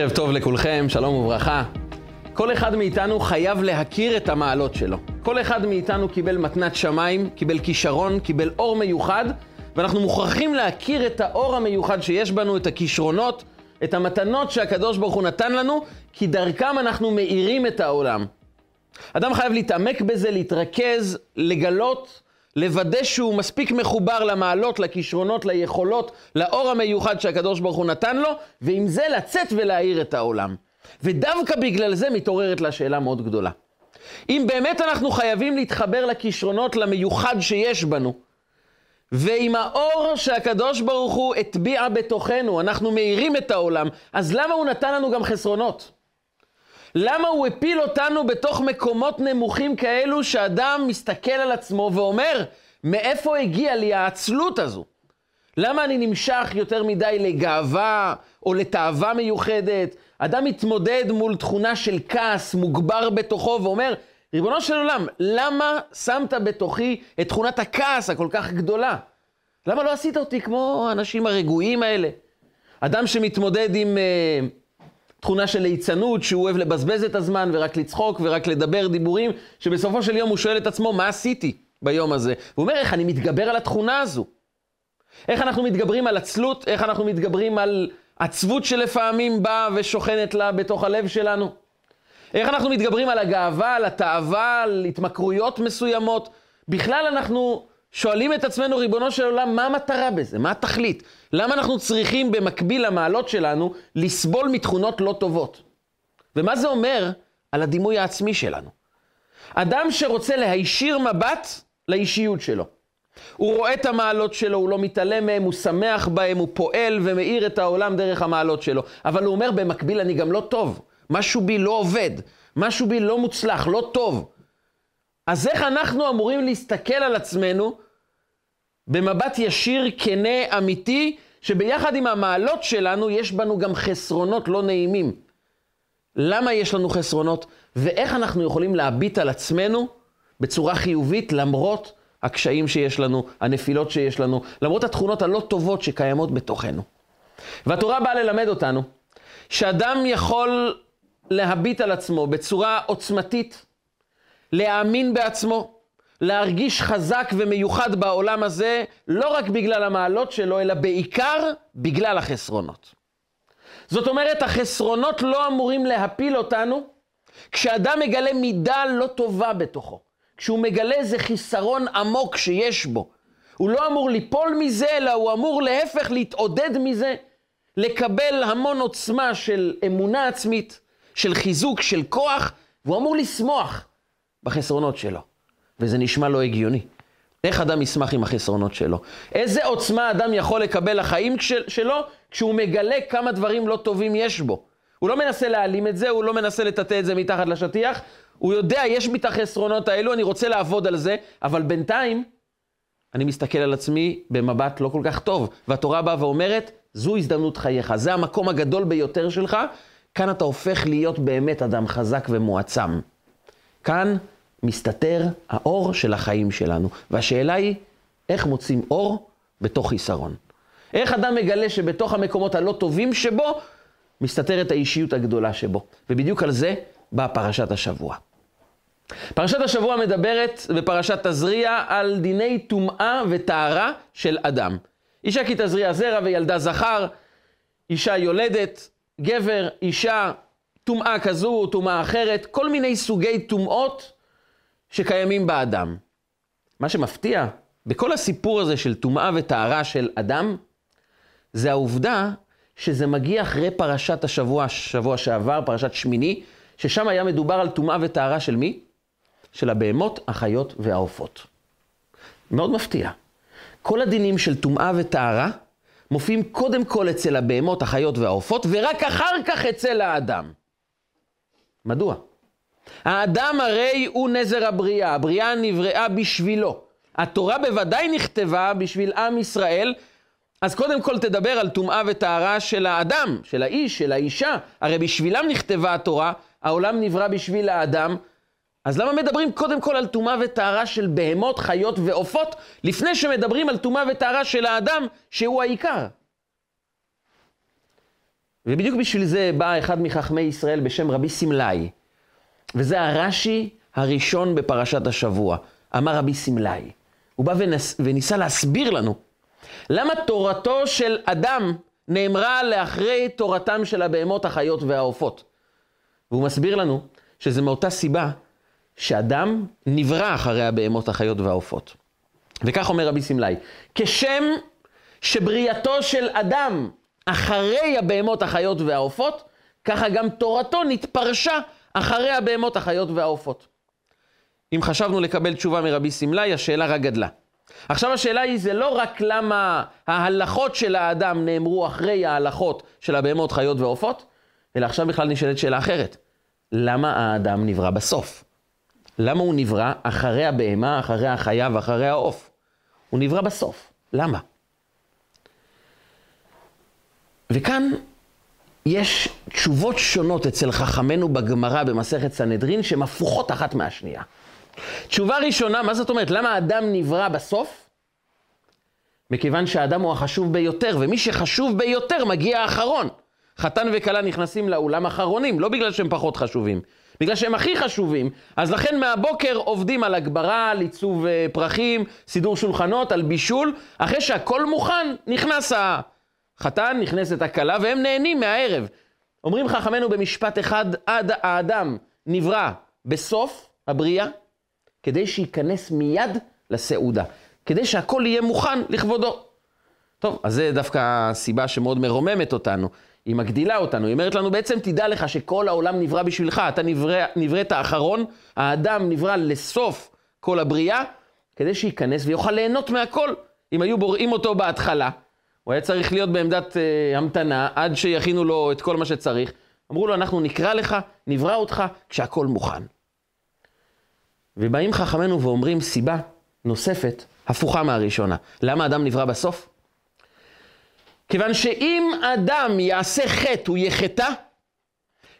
ערב טוב לכולכם, שלום וברכה. כל אחד מאיתנו חייב להכיר את המעלות שלו. כל אחד מאיתנו קיבל מתנת שמיים, קיבל כישרון, קיבל אור מיוחד, ואנחנו מוכרחים להכיר את האור המיוחד שיש בנו, את הכישרונות, את המתנות שהקדוש ברוך הוא נתן לנו, כי דרכם אנחנו מאירים את העולם. אדם חייב להתעמק בזה, להתרכז, לגלות, לוודא שהוא מספיק מחובר למעלות, לכישרונות, ליכולות, לאור המיוחד שהקדוש ברוך הוא נתן לו, ועם זה לצאת ולהאיר את העולם. ודווקא בגלל זה מתעוררת לה שאלה מאוד גדולה. אם באמת אנחנו חייבים להתחבר לכישרונות, למיוחד שיש בנו, ועם האור שהקדוש ברוך הוא הטביע בתוכנו, אנחנו מאירים את העולם, אז למה הוא נתן לנו גם חסרונות? למה הוא הפיל אותנו בתוך מקומות נמוכים כאלו שאדם מסתכל על עצמו ואומר, מאיפה הגיעה לי העצלות הזו? למה אני נמשך יותר מדי לגאווה או לתאווה מיוחדת? אדם מתמודד מול תכונה של כעס מוגבר בתוכו ואומר, ריבונו של עולם, למה שמת בתוכי את תכונת הכעס הכל כך גדולה? למה לא עשית אותי כמו האנשים הרגועים האלה? אדם שמתמודד עם uh, תכונה של ליצנות, שהוא אוהב לבזבז את הזמן ורק לצחוק ורק לדבר דיבורים, שבסופו של יום הוא שואל את עצמו, מה עשיתי ביום הזה? הוא אומר, איך אני מתגבר על התכונה הזו? איך אנחנו מתגברים על עצלות? איך אנחנו מתגברים על עצבות שלפעמים באה ושוכנת לה בתוך הלב שלנו? איך אנחנו מתגברים על הגאווה, על התאווה, על התמכרויות מסוימות? בכלל אנחנו שואלים את עצמנו, ריבונו של עולם, מה המטרה בזה? מה התכלית? למה אנחנו צריכים במקביל למעלות שלנו לסבול מתכונות לא טובות? ומה זה אומר על הדימוי העצמי שלנו? אדם שרוצה להישיר מבט לאישיות שלו. הוא רואה את המעלות שלו, הוא לא מתעלם מהם, הוא שמח בהם, הוא פועל ומאיר את העולם דרך המעלות שלו. אבל הוא אומר, במקביל אני גם לא טוב. משהו בי לא עובד, משהו בי לא מוצלח, לא טוב. אז איך אנחנו אמורים להסתכל על עצמנו במבט ישיר, כנה, אמיתי, שביחד עם המעלות שלנו יש בנו גם חסרונות לא נעימים. למה יש לנו חסרונות, ואיך אנחנו יכולים להביט על עצמנו בצורה חיובית למרות הקשיים שיש לנו, הנפילות שיש לנו, למרות התכונות הלא טובות שקיימות בתוכנו. והתורה באה ללמד אותנו שאדם יכול להביט על עצמו בצורה עוצמתית, להאמין בעצמו, להרגיש חזק ומיוחד בעולם הזה, לא רק בגלל המעלות שלו, אלא בעיקר בגלל החסרונות. זאת אומרת, החסרונות לא אמורים להפיל אותנו כשאדם מגלה מידה לא טובה בתוכו. כשהוא מגלה איזה חיסרון עמוק שיש בו. הוא לא אמור ליפול מזה, אלא הוא אמור להפך להתעודד מזה, לקבל המון עוצמה של אמונה עצמית, של חיזוק, של כוח, והוא אמור לשמוח בחסרונות שלו. וזה נשמע לא הגיוני. איך אדם ישמח עם החסרונות שלו? איזה עוצמה אדם יכול לקבל לחיים שלו כשהוא מגלה כמה דברים לא טובים יש בו? הוא לא מנסה להעלים את זה, הוא לא מנסה לטאטא את זה מתחת לשטיח, הוא יודע, יש בי את החסרונות האלו, אני רוצה לעבוד על זה, אבל בינתיים אני מסתכל על עצמי במבט לא כל כך טוב. והתורה באה ואומרת, זו הזדמנות חייך, זה המקום הגדול ביותר שלך, כאן אתה הופך להיות באמת אדם חזק ומועצם. כאן מסתתר האור של החיים שלנו. והשאלה היא, איך מוצאים אור בתוך חיסרון? איך אדם מגלה שבתוך המקומות הלא טובים שבו, מסתתרת האישיות הגדולה שבו? ובדיוק על זה באה פרשת השבוע. פרשת השבוע מדברת בפרשת תזריע על דיני טומאה וטהרה של אדם. אישה כי תזריע זרע וילדה זכר, אישה יולדת, גבר, אישה, טומאה כזו, טומאה אחרת, כל מיני סוגי טומאות שקיימים באדם. מה שמפתיע בכל הסיפור הזה של טומאה וטהרה של אדם, זה העובדה שזה מגיע אחרי פרשת השבוע, שבוע שעבר, פרשת שמיני, ששם היה מדובר על טומאה וטהרה של מי? של הבהמות, החיות והעופות. מאוד מפתיע. כל הדינים של טומאה וטהרה מופיעים קודם כל אצל הבהמות, החיות והעופות, ורק אחר כך אצל האדם. מדוע? האדם הרי הוא נזר הבריאה, הבריאה נבראה בשבילו. התורה בוודאי נכתבה בשביל עם ישראל, אז קודם כל תדבר על טומאה וטהרה של האדם, של האיש, של האישה. הרי בשבילם נכתבה התורה, העולם נברא בשביל האדם, אז למה מדברים קודם כל על טומאה וטהרה של בהמות, חיות ועופות, לפני שמדברים על טומאה וטהרה של האדם, שהוא העיקר? ובדיוק בשביל זה בא אחד מחכמי ישראל בשם רבי סמלאי, וזה הרש"י הראשון בפרשת השבוע, אמר רבי סמלאי. הוא בא ונס, וניסה להסביר לנו למה תורתו של אדם נאמרה לאחרי תורתם של הבהמות, החיות והעופות. והוא מסביר לנו שזה מאותה סיבה שאדם נברא אחרי הבהמות, החיות והעופות. וכך אומר רבי סמלאי, כשם שבריאתו של אדם אחרי הבהמות, החיות והעופות, ככה גם תורתו נתפרשה אחרי הבהמות, החיות והעופות. אם חשבנו לקבל תשובה מרבי סמלאי, השאלה רק גדלה. עכשיו השאלה היא, זה לא רק למה ההלכות של האדם נאמרו אחרי ההלכות של הבהמות, חיות ועופות, אלא עכשיו בכלל נשאלת שאלה אחרת. למה האדם נברא בסוף? למה הוא נברא אחרי הבהמה, אחרי החיה ואחרי העוף? הוא נברא בסוף. למה? וכאן יש תשובות שונות אצל חכמינו בגמרא במסכת סנהדרין שהן הפוכות אחת מהשנייה. תשובה ראשונה, מה זאת אומרת? למה האדם נברא בסוף? מכיוון שהאדם הוא החשוב ביותר, ומי שחשוב ביותר מגיע האחרון. חתן וכלה נכנסים לאולם אחרונים, לא בגלל שהם פחות חשובים, בגלל שהם הכי חשובים. אז לכן מהבוקר עובדים על הגברה, על עיצוב אה, פרחים, סידור שולחנות, על בישול. אחרי שהכל מוכן, נכנס החתן, נכנסת הכלה, והם נהנים מהערב. אומרים חכמינו במשפט אחד, עד האדם נברא בסוף הבריאה, כדי שייכנס מיד לסעודה, כדי שהכל יהיה מוכן לכבודו. טוב, אז זה דווקא סיבה שמאוד מרוממת אותנו. היא מגדילה אותנו, היא אומרת לנו, בעצם תדע לך שכל העולם נברא בשבילך, אתה נברא, נבראת האחרון, האדם נברא לסוף כל הבריאה, כדי שייכנס ויוכל ליהנות מהכל. אם היו בוראים אותו בהתחלה, הוא היה צריך להיות בעמדת uh, המתנה עד שיכינו לו את כל מה שצריך. אמרו לו, אנחנו נקרא לך, נברא אותך, כשהכול מוכן. ובאים חכמינו ואומרים סיבה נוספת, הפוכה מהראשונה. למה אדם נברא בסוף? כיוון שאם אדם יעשה חטא, הוא יחטא,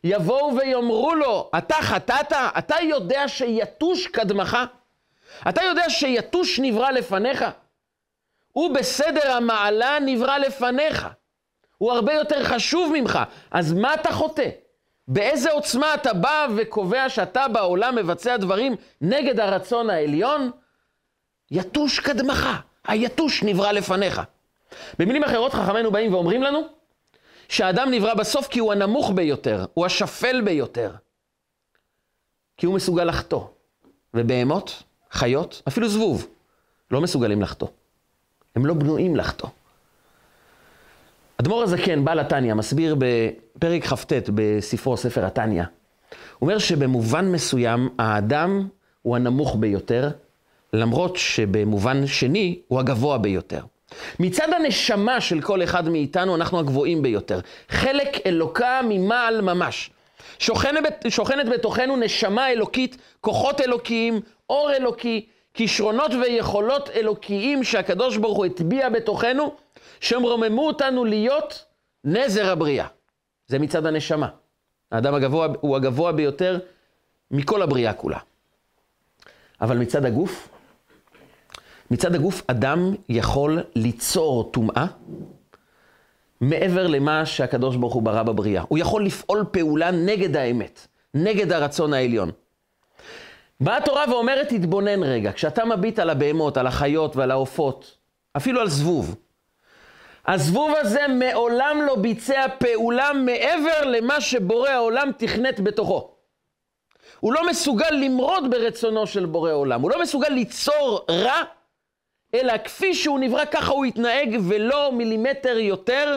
יבואו ויאמרו לו, אתה חטאת? אתה יודע שיתוש קדמך? אתה יודע שיתוש נברא לפניך? הוא בסדר המעלה נברא לפניך. הוא הרבה יותר חשוב ממך. אז מה אתה חוטא? באיזה עוצמה אתה בא וקובע שאתה בעולם מבצע דברים נגד הרצון העליון? יתוש קדמך, היתוש נברא לפניך. במילים אחרות חכמינו באים ואומרים לנו שהאדם נברא בסוף כי הוא הנמוך ביותר, הוא השפל ביותר. כי הוא מסוגל לחטוא. ובהמות, חיות, אפילו זבוב, לא מסוגלים לחטוא. הם לא בנויים לחטוא. אדמו"ר הזקן, בעל התניא, מסביר בפרק כ"ט בספרו ספר התניא. הוא אומר שבמובן מסוים האדם הוא הנמוך ביותר, למרות שבמובן שני הוא הגבוה ביותר. מצד הנשמה של כל אחד מאיתנו אנחנו הגבוהים ביותר. חלק אלוקה ממעל ממש. שוכנת, שוכנת בתוכנו נשמה אלוקית, כוחות אלוקיים, אור אלוקי, כישרונות ויכולות אלוקיים שהקדוש ברוך הוא הטביע בתוכנו, שהם רוממו אותנו להיות נזר הבריאה. זה מצד הנשמה. האדם הגבוה הוא הגבוה ביותר מכל הבריאה כולה. אבל מצד הגוף, מצד הגוף אדם יכול ליצור טומאה מעבר למה שהקדוש ברוך הוא ברא בבריאה. הוא יכול לפעול פעולה נגד האמת, נגד הרצון העליון. באה התורה ואומרת, תתבונן רגע, כשאתה מביט על הבהמות, על החיות ועל העופות, אפילו על זבוב, הזבוב הזה מעולם לא ביצע פעולה מעבר למה שבורא העולם תכנת בתוכו. הוא לא מסוגל למרוד ברצונו של בורא עולם, הוא לא מסוגל ליצור רע, אלא כפי שהוא נברא ככה הוא יתנהג ולא מילימטר יותר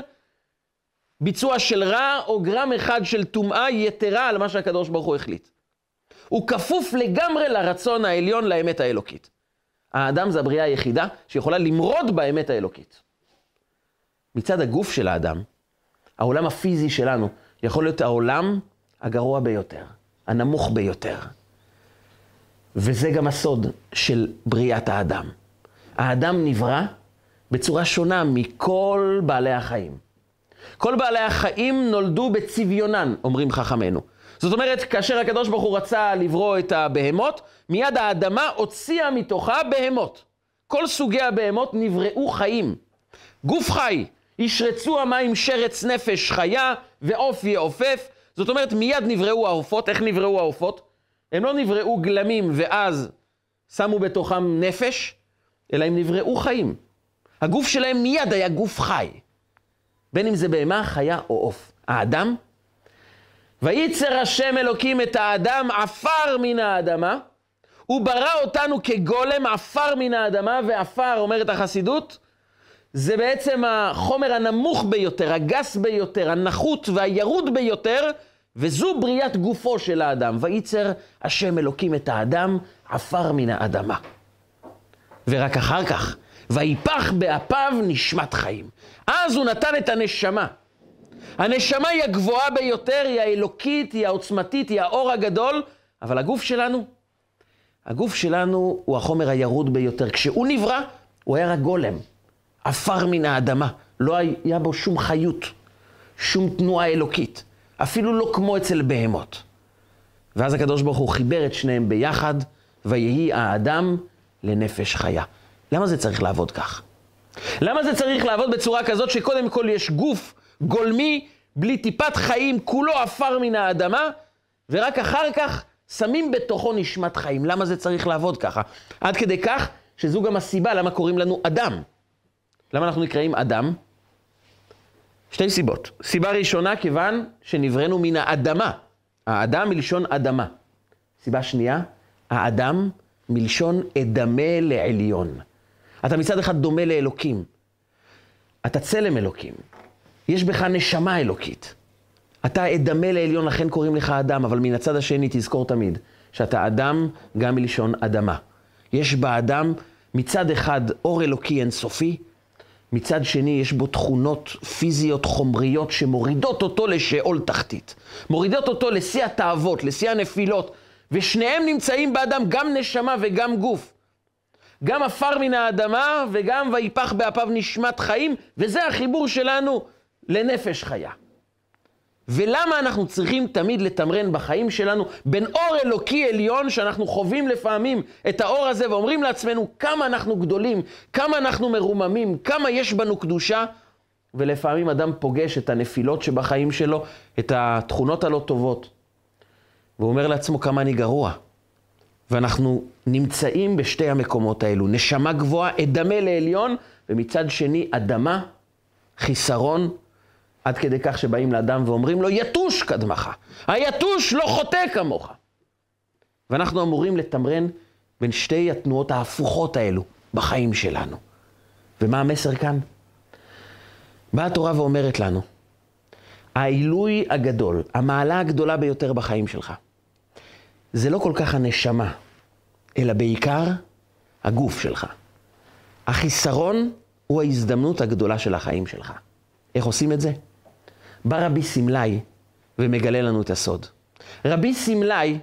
ביצוע של רע או גרם אחד של טומאה יתרה על מה שהקדוש ברוך הוא החליט. הוא כפוף לגמרי לרצון העליון, לאמת האלוקית. האדם זה הבריאה היחידה שיכולה למרוד באמת האלוקית. מצד הגוף של האדם, העולם הפיזי שלנו יכול להיות העולם הגרוע ביותר, הנמוך ביותר. וזה גם הסוד של בריאת האדם. האדם נברא בצורה שונה מכל בעלי החיים. כל בעלי החיים נולדו בצביונן, אומרים חכמינו. זאת אומרת, כאשר הקדוש ברוך הוא רצה לברוא את הבהמות, מיד האדמה הוציאה מתוכה בהמות. כל סוגי הבהמות נבראו חיים. גוף חי, ישרצו המים שרץ נפש חיה, ועוף יעופף. זאת אומרת, מיד נבראו העופות. איך נבראו העופות? הם לא נבראו גלמים ואז שמו בתוכם נפש, אלא הם נבראו חיים. הגוף שלהם מיד היה גוף חי. בין אם זה בהמה, חיה או עוף. האדם, וייצר השם אלוקים את האדם עפר מן האדמה, הוא ברא אותנו כגולם עפר מן האדמה, ועפר, אומרת החסידות, זה בעצם החומר הנמוך ביותר, הגס ביותר, הנחות והירוד ביותר, וזו בריאת גופו של האדם. וייצר השם אלוקים את האדם עפר מן האדמה. ורק אחר כך, ויפח באפיו נשמת חיים. אז הוא נתן את הנשמה. הנשמה היא הגבוהה ביותר, היא האלוקית, היא העוצמתית, היא האור הגדול, אבל הגוף שלנו, הגוף שלנו הוא החומר הירוד ביותר. כשהוא נברא, הוא היה רק גולם, עפר מן האדמה, לא היה בו שום חיות, שום תנועה אלוקית, אפילו לא כמו אצל בהמות. ואז הקדוש ברוך הוא חיבר את שניהם ביחד, ויהי האדם לנפש חיה. למה זה צריך לעבוד כך? למה זה צריך לעבוד בצורה כזאת שקודם כל יש גוף גולמי, בלי טיפת חיים, כולו עפר מן האדמה, ורק אחר כך שמים בתוכו נשמת חיים. למה זה צריך לעבוד ככה? עד כדי כך שזו גם הסיבה למה קוראים לנו אדם. למה אנחנו נקראים אדם? שתי סיבות. סיבה ראשונה, כיוון שנבראנו מן האדמה. האדם מלשון אדמה. סיבה שנייה, האדם מלשון אדמה לעליון. אתה מצד אחד דומה לאלוקים. אתה צלם אלוקים. יש בך נשמה אלוקית. אתה אדמה לעליון, לכן קוראים לך אדם, אבל מן הצד השני תזכור תמיד שאתה אדם גם מלשון אדמה. יש באדם מצד אחד אור אלוקי אינסופי, מצד שני יש בו תכונות פיזיות חומריות שמורידות אותו לשאול תחתית. מורידות אותו לשיא התאוות, לשיא הנפילות, ושניהם נמצאים באדם גם נשמה וגם גוף. גם עפר מן האדמה וגם ויפח באפיו נשמת חיים, וזה החיבור שלנו לנפש חיה. ולמה אנחנו צריכים תמיד לתמרן בחיים שלנו בין אור אלוקי עליון, שאנחנו חווים לפעמים את האור הזה ואומרים לעצמנו כמה אנחנו גדולים, כמה אנחנו מרוממים, כמה יש בנו קדושה, ולפעמים אדם פוגש את הנפילות שבחיים שלו, את התכונות הלא טובות, והוא אומר לעצמו כמה אני גרוע. ואנחנו נמצאים בשתי המקומות האלו, נשמה גבוהה, אדמה לעליון, ומצד שני אדמה, חיסרון, עד כדי כך שבאים לאדם ואומרים לו, יתוש קדמך, היתוש לא חוטא כמוך. ואנחנו אמורים לתמרן בין שתי התנועות ההפוכות האלו בחיים שלנו. ומה המסר כאן? באה התורה ואומרת לנו, העילוי הגדול, המעלה הגדולה ביותר בחיים שלך, זה לא כל כך הנשמה, אלא בעיקר הגוף שלך. החיסרון הוא ההזדמנות הגדולה של החיים שלך. איך עושים את זה? בא רבי סמלי ומגלה לנו את הסוד. רבי סמלי,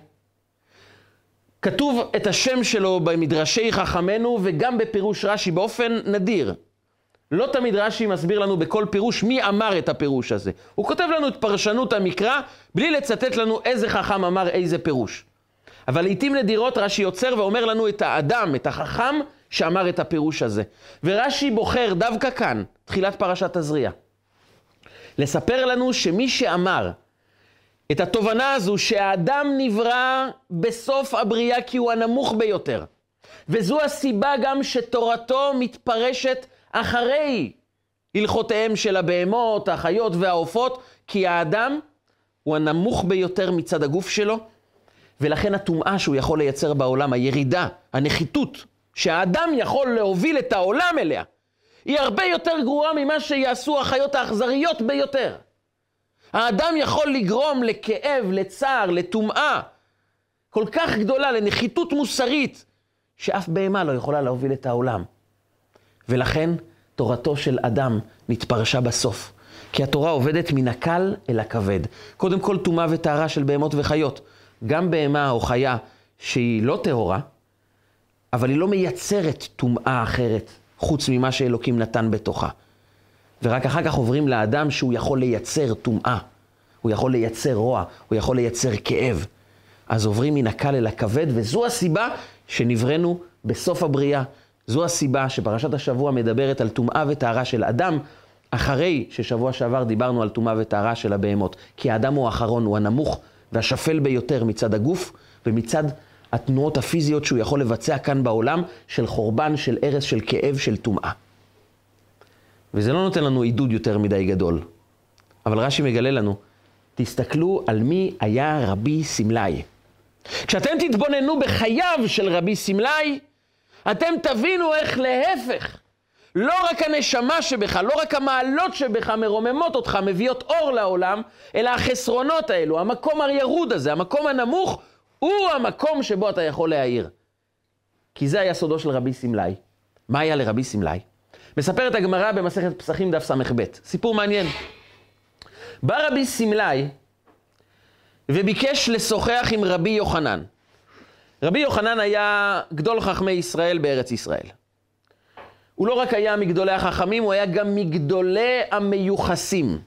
כתוב את השם שלו במדרשי חכמינו וגם בפירוש רש"י באופן נדיר. לא תמיד רש"י מסביר לנו בכל פירוש מי אמר את הפירוש הזה. הוא כותב לנו את פרשנות המקרא בלי לצטט לנו איזה חכם אמר איזה פירוש. אבל לעיתים נדירות רש"י יוצר ואומר לנו את האדם, את החכם, שאמר את הפירוש הזה. ורש"י בוחר דווקא כאן, תחילת פרשת תזריע, לספר לנו שמי שאמר את התובנה הזו שהאדם נברא בסוף הבריאה כי הוא הנמוך ביותר, וזו הסיבה גם שתורתו מתפרשת אחרי הלכותיהם של הבהמות, החיות והעופות, כי האדם הוא הנמוך ביותר מצד הגוף שלו, ולכן הטומאה שהוא יכול לייצר בעולם, הירידה, הנחיתות, שהאדם יכול להוביל את העולם אליה, היא הרבה יותר גרועה ממה שיעשו החיות האכזריות ביותר. האדם יכול לגרום לכאב, לצער, לטומאה כל כך גדולה, לנחיתות מוסרית, שאף בהמה לא יכולה להוביל את העולם. ולכן תורתו של אדם נתפרשה בסוף. כי התורה עובדת מן הקל אל הכבד. קודם כל טומאה וטהרה של בהמות וחיות. גם בהמה או חיה שהיא לא טהורה, אבל היא לא מייצרת טומאה אחרת, חוץ ממה שאלוקים נתן בתוכה. ורק אחר כך עוברים לאדם שהוא יכול לייצר טומאה, הוא יכול לייצר רוע, הוא יכול לייצר כאב. אז עוברים מן הקל אל הכבד, וזו הסיבה שנבראנו בסוף הבריאה. זו הסיבה שפרשת השבוע מדברת על טומאה וטהרה של אדם, אחרי ששבוע שעבר דיברנו על טומאה וטהרה של הבהמות. כי האדם הוא האחרון, הוא הנמוך והשפל ביותר מצד הגוף ומצד התנועות הפיזיות שהוא יכול לבצע כאן בעולם, של חורבן, של הרס, של כאב, של טומאה. וזה לא נותן לנו עידוד יותר מדי גדול. אבל רש"י מגלה לנו, תסתכלו על מי היה רבי סמלאי. כשאתם תתבוננו בחייו של רבי סמלאי, אתם תבינו איך להפך. לא רק הנשמה שבך, לא רק המעלות שבך מרוממות אותך, מביאות אור לעולם, אלא החסרונות האלו, המקום הירוד הזה, המקום הנמוך, הוא המקום שבו אתה יכול להעיר. כי זה היה סודו של רבי סמלאי. מה היה לרבי סמלאי? מספרת הגמרא במסכת פסחים דף ס"ב. סיפור מעניין. בא רבי סמלאי וביקש לשוחח עם רבי יוחנן. רבי יוחנן היה גדול חכמי ישראל בארץ ישראל. הוא לא רק היה מגדולי החכמים, הוא היה גם מגדולי המיוחסים.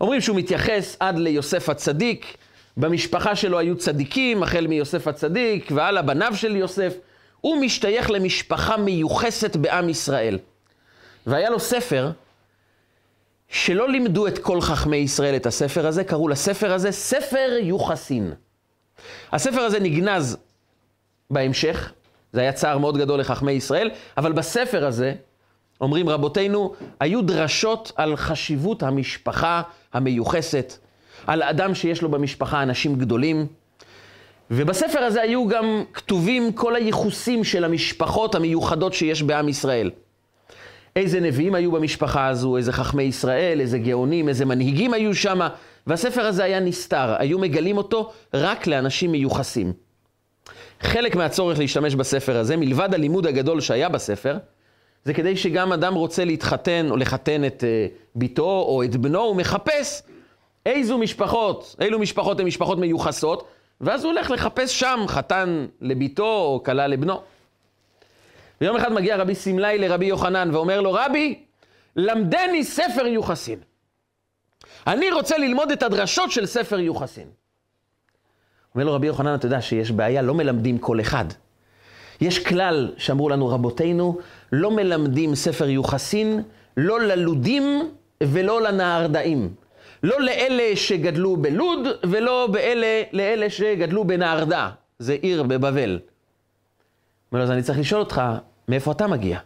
אומרים שהוא מתייחס עד ליוסף הצדיק, במשפחה שלו היו צדיקים, החל מיוסף הצדיק והלאה בניו של יוסף. הוא משתייך למשפחה מיוחסת בעם ישראל. והיה לו ספר שלא לימדו את כל חכמי ישראל את הספר הזה, קראו לספר הזה ספר יוחסין. הספר הזה נגנז בהמשך, זה היה צער מאוד גדול לחכמי ישראל, אבל בספר הזה, אומרים רבותינו, היו דרשות על חשיבות המשפחה המיוחסת, על אדם שיש לו במשפחה אנשים גדולים. ובספר הזה היו גם כתובים כל הייחוסים של המשפחות המיוחדות שיש בעם ישראל. איזה נביאים היו במשפחה הזו, איזה חכמי ישראל, איזה גאונים, איזה מנהיגים היו שם, והספר הזה היה נסתר, היו מגלים אותו רק לאנשים מיוחסים. חלק מהצורך להשתמש בספר הזה, מלבד הלימוד הגדול שהיה בספר, זה כדי שגם אדם רוצה להתחתן או לחתן את uh, ביתו או את בנו, הוא מחפש איזו משפחות, אילו משפחות הן משפחות מיוחסות, ואז הוא הולך לחפש שם חתן לביתו או כלה לבנו. ויום אחד מגיע רבי סמלי לרבי יוחנן ואומר לו, רבי, למדני ספר יוחסין. אני רוצה ללמוד את הדרשות של ספר יוחסין. אומר לו רבי יוחנן, אתה יודע שיש בעיה, לא מלמדים כל אחד. יש כלל שאמרו לנו רבותינו, לא מלמדים ספר יוחסין, לא ללודים ולא לנהרדאים. לא לאלה שגדלו בלוד ולא באלה, לאלה שגדלו בנהרדה, זה עיר בבבל. אומר לו, אז אני צריך לשאול אותך, מאיפה אתה מגיע?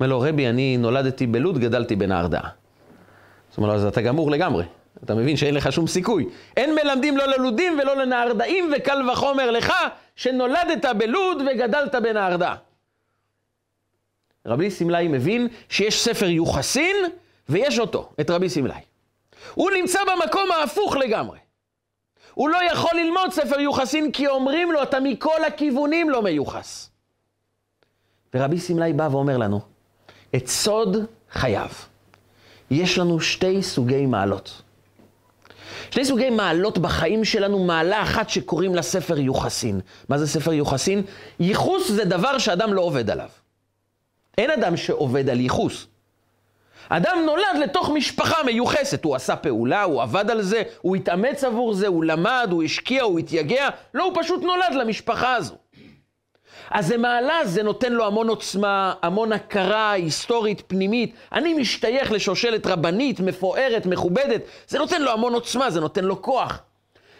אומר לו, רבי, אני נולדתי בלוד, גדלתי בנהרדה. זאת אומרת, אז אתה גמור לגמרי. אתה מבין שאין לך שום סיכוי. אין מלמדים לא ללודים ולא לנהרדאים, וקל וחומר לך שנולדת בלוד וגדלת בנהרדה. רבי סמלאי מבין שיש ספר יוחסין, ויש אותו, את רבי סמלאי. הוא נמצא במקום ההפוך לגמרי. הוא לא יכול ללמוד ספר יוחסין כי אומרים לו, אתה מכל הכיוונים לא מיוחס. ורבי סמלאי בא ואומר לנו, את סוד חייו. יש לנו שתי סוגי מעלות. שני סוגי מעלות בחיים שלנו, מעלה אחת שקוראים לה ספר יוחסין. מה זה ספר יוחסין? ייחוס זה דבר שאדם לא עובד עליו. אין אדם שעובד על ייחוס. אדם נולד לתוך משפחה מיוחסת, הוא עשה פעולה, הוא עבד על זה, הוא התאמץ עבור זה, הוא למד, הוא השקיע, הוא התייגע, לא, הוא פשוט נולד למשפחה הזו. אז זה מעלה, זה נותן לו המון עוצמה, המון הכרה היסטורית, פנימית. אני משתייך לשושלת רבנית, מפוארת, מכובדת. זה נותן לו המון עוצמה, זה נותן לו כוח.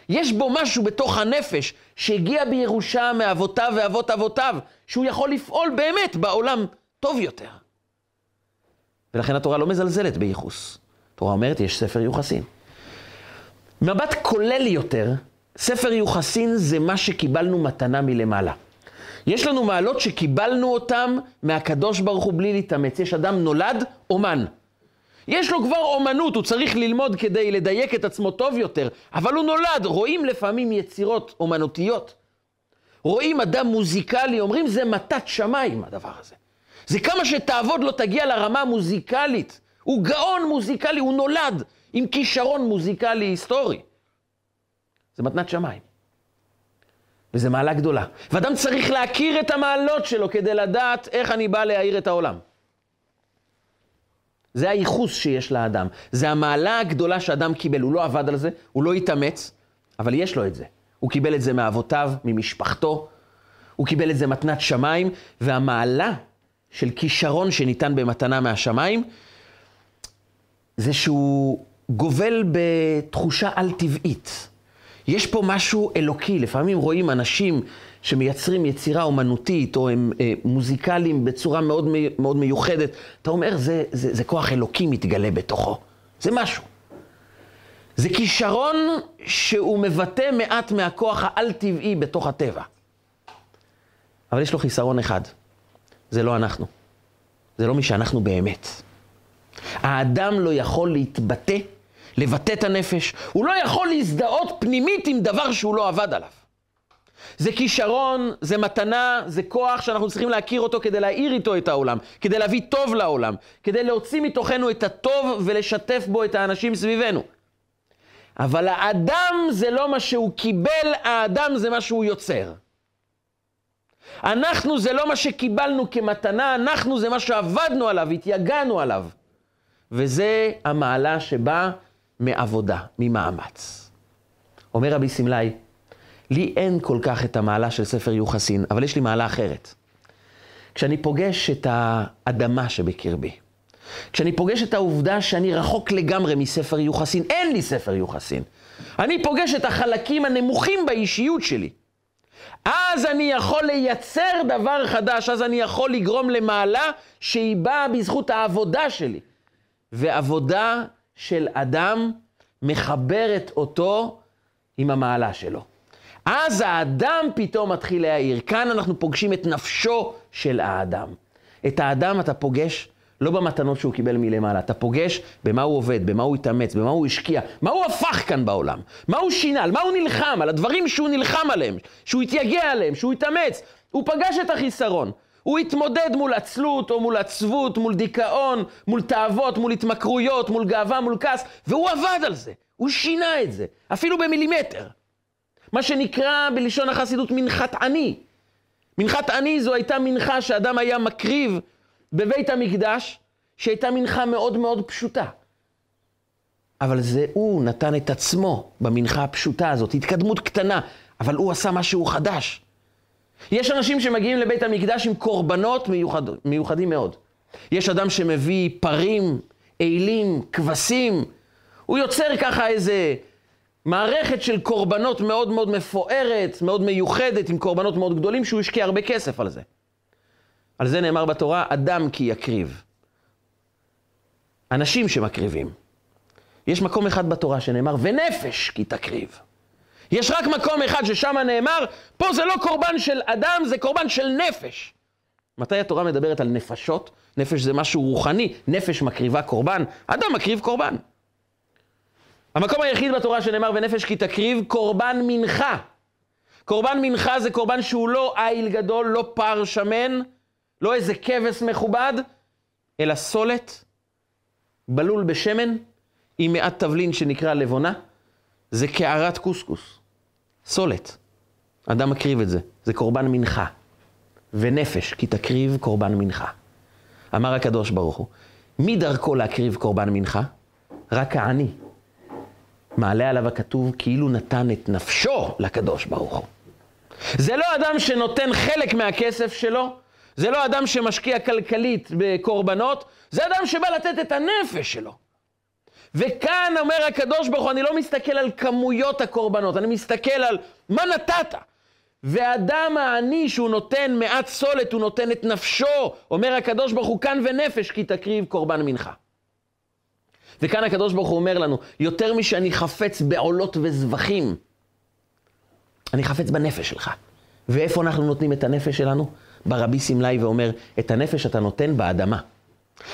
יש בו משהו בתוך הנפש שהגיע בירושה מאבותיו ואבות אבותיו, שהוא יכול לפעול באמת בעולם טוב יותר. ולכן התורה לא מזלזלת בייחוס. התורה אומרת, יש ספר יוחסין. מבט כולל יותר, ספר יוחסין זה מה שקיבלנו מתנה מלמעלה. יש לנו מעלות שקיבלנו אותן מהקדוש ברוך הוא בלי להתאמץ. יש אדם נולד אומן. יש לו כבר אומנות, הוא צריך ללמוד כדי לדייק את עצמו טוב יותר, אבל הוא נולד. רואים לפעמים יצירות אומנותיות. רואים אדם מוזיקלי, אומרים זה מתת שמיים הדבר הזה. זה כמה שתעבוד לא תגיע לרמה המוזיקלית. הוא גאון מוזיקלי, הוא נולד עם כישרון מוזיקלי היסטורי. זה מתנת שמיים. וזו מעלה גדולה. ואדם צריך להכיר את המעלות שלו כדי לדעת איך אני בא להאיר את העולם. זה הייחוס שיש לאדם. זה המעלה הגדולה שאדם קיבל. הוא לא עבד על זה, הוא לא התאמץ, אבל יש לו את זה. הוא קיבל את זה מאבותיו, ממשפחתו, הוא קיבל את זה מתנת שמיים, והמעלה של כישרון שניתן במתנה מהשמיים, זה שהוא גובל בתחושה על-טבעית. יש פה משהו אלוקי. לפעמים רואים אנשים שמייצרים יצירה אומנותית, או הם אה, מוזיקליים בצורה מאוד, מאוד מיוחדת. אתה אומר, זה, זה, זה כוח אלוקי מתגלה בתוכו. זה משהו. זה כישרון שהוא מבטא מעט מהכוח העל-טבעי בתוך הטבע. אבל יש לו חיסרון אחד, זה לא אנחנו. זה לא מי שאנחנו באמת. האדם לא יכול להתבטא, לבטא את הנפש, הוא לא יכול להזדהות פנימית עם דבר שהוא לא עבד עליו. זה כישרון, זה מתנה, זה כוח שאנחנו צריכים להכיר אותו כדי להאיר איתו את העולם, כדי להביא טוב לעולם, כדי להוציא מתוכנו את הטוב ולשתף בו את האנשים סביבנו. אבל האדם זה לא מה שהוא קיבל, האדם זה מה שהוא יוצר. אנחנו זה לא מה שקיבלנו כמתנה, אנחנו זה מה שעבדנו עליו, התייגענו עליו. וזה המעלה שבאה מעבודה, ממאמץ. אומר רבי סמלי, לי אין כל כך את המעלה של ספר יוחסין, אבל יש לי מעלה אחרת. כשאני פוגש את האדמה שבקרבי, כשאני פוגש את העובדה שאני רחוק לגמרי מספר יוחסין, אין לי ספר יוחסין. אני פוגש את החלקים הנמוכים באישיות שלי. אז אני יכול לייצר דבר חדש, אז אני יכול לגרום למעלה שהיא באה בזכות העבודה שלי. ועבודה של אדם מחברת אותו עם המעלה שלו. אז האדם פתאום מתחיל להעיר. כאן אנחנו פוגשים את נפשו של האדם. את האדם אתה פוגש לא במתנות שהוא קיבל מלמעלה, אתה פוגש במה הוא עובד, במה הוא התאמץ, במה הוא השקיע, מה הוא הפך כאן בעולם, מה הוא שינה, על מה הוא נלחם, על הדברים שהוא נלחם עליהם, שהוא התייגע עליהם, שהוא התאמץ. הוא פגש את החיסרון. הוא התמודד מול עצלות או מול עצבות, מול דיכאון, מול תאוות, מול התמכרויות, מול גאווה, מול כעס, והוא עבד על זה. הוא שינה את זה, אפילו במילימטר. מה שנקרא בלשון החסידות מנחת עני. מנחת עני זו הייתה מנחה שאדם היה מקריב בבית המקדש, שהייתה מנחה מאוד מאוד פשוטה. אבל זה הוא נתן את עצמו במנחה הפשוטה הזאת, התקדמות קטנה, אבל הוא עשה משהו חדש. יש אנשים שמגיעים לבית המקדש עם קורבנות מיוחד, מיוחדים מאוד. יש אדם שמביא פרים, אלים, כבשים, הוא יוצר ככה איזה מערכת של קורבנות מאוד מאוד מפוארת, מאוד מיוחדת, עם קורבנות מאוד גדולים, שהוא השקיע הרבה כסף על זה. על זה נאמר בתורה, אדם כי יקריב. אנשים שמקריבים. יש מקום אחד בתורה שנאמר, ונפש כי תקריב. יש רק מקום אחד ששם נאמר, פה זה לא קורבן של אדם, זה קורבן של נפש. מתי התורה מדברת על נפשות? נפש זה משהו רוחני, נפש מקריבה קורבן, אדם מקריב קורבן. המקום היחיד בתורה שנאמר ונפש כי תקריב קורבן מנחה. קורבן מנחה זה קורבן שהוא לא איל גדול, לא פר שמן, לא איזה כבש מכובד, אלא סולת, בלול בשמן, עם מעט תבלין שנקרא לבונה, זה קערת קוסקוס. סולת. אדם מקריב את זה, זה קורבן מנחה. ונפש, כי תקריב קורבן מנחה. אמר הקדוש ברוך הוא, מי דרכו להקריב קורבן מנחה? רק העני. מעלה עליו הכתוב כאילו נתן את נפשו לקדוש ברוך הוא. זה לא אדם שנותן חלק מהכסף שלו, זה לא אדם שמשקיע כלכלית בקורבנות, זה אדם שבא לתת את הנפש שלו. וכאן אומר הקדוש ברוך הוא, אני לא מסתכל על כמויות הקורבנות, אני מסתכל על מה נתת. ואדם העני שהוא נותן מעט סולת, הוא נותן את נפשו, אומר הקדוש ברוך הוא, כאן ונפש כי תקריב קורבן מנחה. וכאן הקדוש ברוך הוא אומר לנו, יותר משאני חפץ בעולות וזבחים, אני חפץ בנפש שלך. ואיפה אנחנו נותנים את הנפש שלנו? ברבי סמלי ואומר, את הנפש אתה נותן באדמה,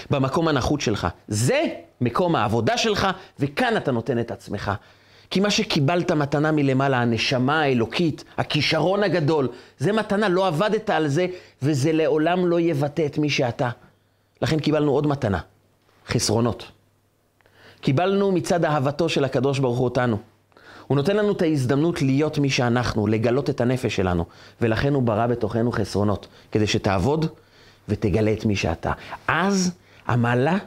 במקום הנחות שלך. זה מקום העבודה שלך, וכאן אתה נותן את עצמך. כי מה שקיבלת מתנה מלמעלה, הנשמה האלוקית, הכישרון הגדול, זה מתנה, לא עבדת על זה, וזה לעולם לא יבטא את מי שאתה. לכן קיבלנו עוד מתנה, חסרונות. קיבלנו מצד אהבתו של הקדוש ברוך הוא אותנו. הוא נותן לנו את ההזדמנות להיות מי שאנחנו, לגלות את הנפש שלנו, ולכן הוא ברא בתוכנו חסרונות, כדי שתעבוד ותגלה את מי שאתה. אז המעלה,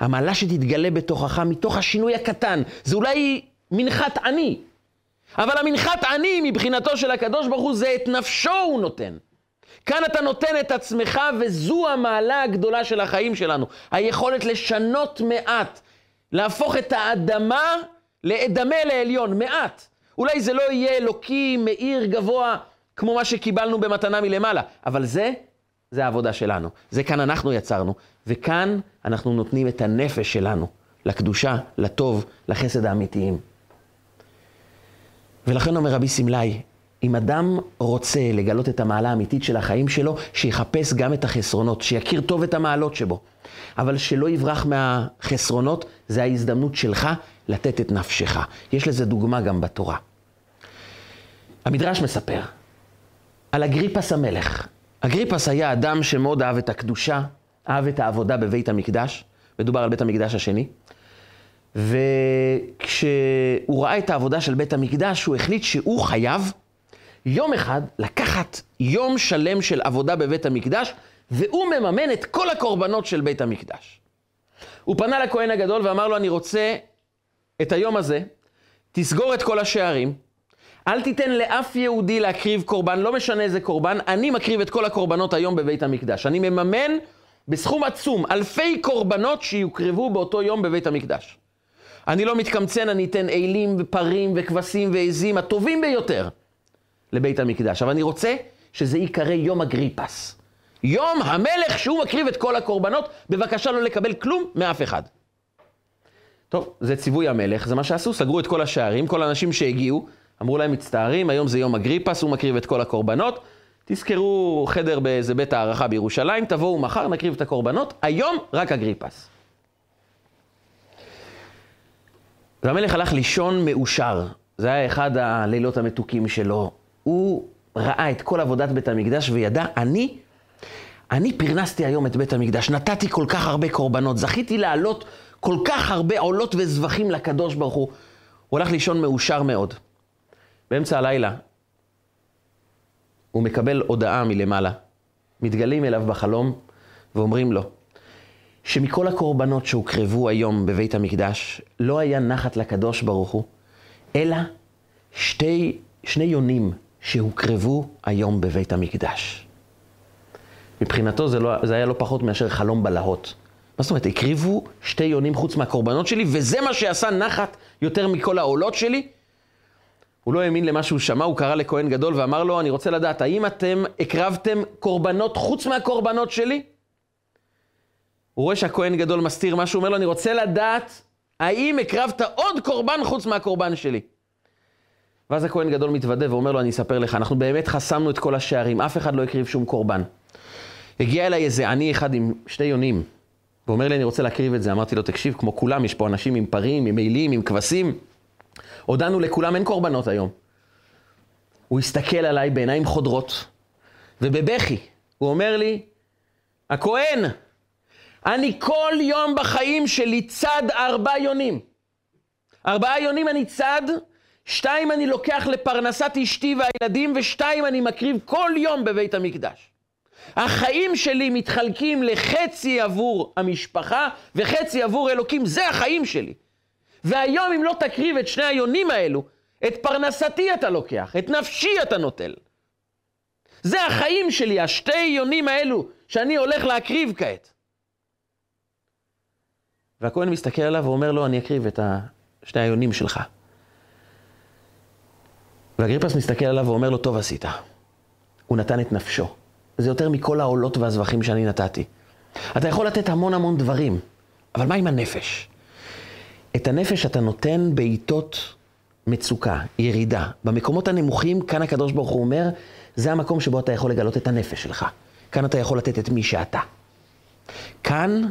המעלה שתתגלה בתוכך מתוך השינוי הקטן, זה אולי מנחת עני, אבל המנחת עני מבחינתו של הקדוש ברוך הוא זה את נפשו הוא נותן. כאן אתה נותן את עצמך וזו המעלה הגדולה של החיים שלנו, היכולת לשנות מעט להפוך את האדמה לאדמה לעליון, מעט. אולי זה לא יהיה אלוקי, מאיר, גבוה, כמו מה שקיבלנו במתנה מלמעלה, אבל זה, זה העבודה שלנו. זה כאן אנחנו יצרנו, וכאן אנחנו נותנים את הנפש שלנו לקדושה, לטוב, לחסד האמיתיים. ולכן אומר רבי סמלי, אם אדם רוצה לגלות את המעלה האמיתית של החיים שלו, שיחפש גם את החסרונות, שיכיר טוב את המעלות שבו. אבל שלא יברח מהחסרונות, זה ההזדמנות שלך לתת את נפשך. יש לזה דוגמה גם בתורה. המדרש מספר על אגריפס המלך. אגריפס היה אדם שמאוד אהב את הקדושה, אהב את העבודה בבית המקדש, מדובר על בית המקדש השני, וכשהוא ראה את העבודה של בית המקדש, הוא החליט שהוא חייב יום אחד לקחת יום שלם של עבודה בבית המקדש, והוא מממן את כל הקורבנות של בית המקדש. הוא פנה לכהן הגדול ואמר לו, אני רוצה את היום הזה, תסגור את כל השערים, אל תיתן לאף יהודי להקריב קורבן, לא משנה איזה קורבן, אני מקריב את כל הקורבנות היום בבית המקדש. אני מממן בסכום עצום אלפי קורבנות שיוקרבו באותו יום בבית המקדש. אני לא מתקמצן, אני אתן אלים ופרים וכבשים ועזים הטובים ביותר לבית המקדש. אבל אני רוצה שזה ייקרא יום אגריפס. יום המלך שהוא מקריב את כל הקורבנות, בבקשה לא לקבל כלום מאף אחד. טוב, זה ציווי המלך, זה מה שעשו, סגרו את כל השערים, כל האנשים שהגיעו, אמרו להם, מצטערים, היום זה יום אגריפס, הוא מקריב את כל הקורבנות. תזכרו חדר באיזה בית הערכה בירושלים, תבואו מחר, נקריב את הקורבנות, היום רק אגריפס. והמלך הלך לישון מאושר. זה היה אחד הלילות המתוקים שלו. הוא ראה את כל עבודת בית המקדש וידע, אני, אני פרנסתי היום את בית המקדש, נתתי כל כך הרבה קורבנות, זכיתי להעלות כל כך הרבה עולות וזבחים לקדוש ברוך הוא. הוא הלך לישון מאושר מאוד. באמצע הלילה הוא מקבל הודעה מלמעלה. מתגלים אליו בחלום ואומרים לו שמכל הקורבנות שהוקרבו היום בבית המקדש, לא היה נחת לקדוש ברוך הוא, אלא שתי, שני יונים שהוקרבו היום בבית המקדש. מבחינתו זה, לא, זה היה לא פחות מאשר חלום בלהות. מה זאת אומרת? הקריבו שתי יונים חוץ מהקורבנות שלי, וזה מה שעשה נחת יותר מכל העולות שלי? הוא לא האמין למה שהוא שמע, הוא קרא לכהן גדול ואמר לו, אני רוצה לדעת, האם אתם הקרבתם קורבנות חוץ מהקורבנות שלי? הוא רואה שהכהן גדול מסתיר משהו, הוא אומר לו, אני רוצה לדעת, האם הקרבת עוד קורבן חוץ מהקורבן שלי? ואז הכהן גדול מתוודה ואומר לו, אני אספר לך, אנחנו באמת חסמנו את כל השערים, אף אחד לא הקריב שום קורבן. הגיע אליי איזה עני אחד עם שתי יונים, ואומר לי, אני רוצה להקריב את זה. אמרתי לו, תקשיב, כמו כולם, יש פה אנשים עם פרים, עם מעילים, עם כבשים. הודענו לכולם, אין קורבנות היום. הוא הסתכל עליי בעיניים חודרות, ובבכי, הוא אומר לי, הכהן, אני כל יום בחיים שלי צד ארבע יונים. ארבעה יונים אני צד, שתיים אני לוקח לפרנסת אשתי והילדים, ושתיים אני מקריב כל יום בבית המקדש. החיים שלי מתחלקים לחצי עבור המשפחה וחצי עבור אלוקים, זה החיים שלי. והיום אם לא תקריב את שני היונים האלו, את פרנסתי אתה לוקח, את נפשי אתה נוטל. זה החיים שלי, השתי יונים האלו שאני הולך להקריב כעת. והכהן מסתכל עליו ואומר לו, אני אקריב את שני היונים שלך. ואגריפס מסתכל עליו ואומר לו, טוב עשית. הוא נתן את נפשו. זה יותר מכל העולות והזבחים שאני נתתי. אתה יכול לתת המון המון דברים, אבל מה עם הנפש? את הנפש אתה נותן בעיתות מצוקה, ירידה. במקומות הנמוכים, כאן הקדוש ברוך הוא אומר, זה המקום שבו אתה יכול לגלות את הנפש שלך. כאן אתה יכול לתת את מי שאתה. כאן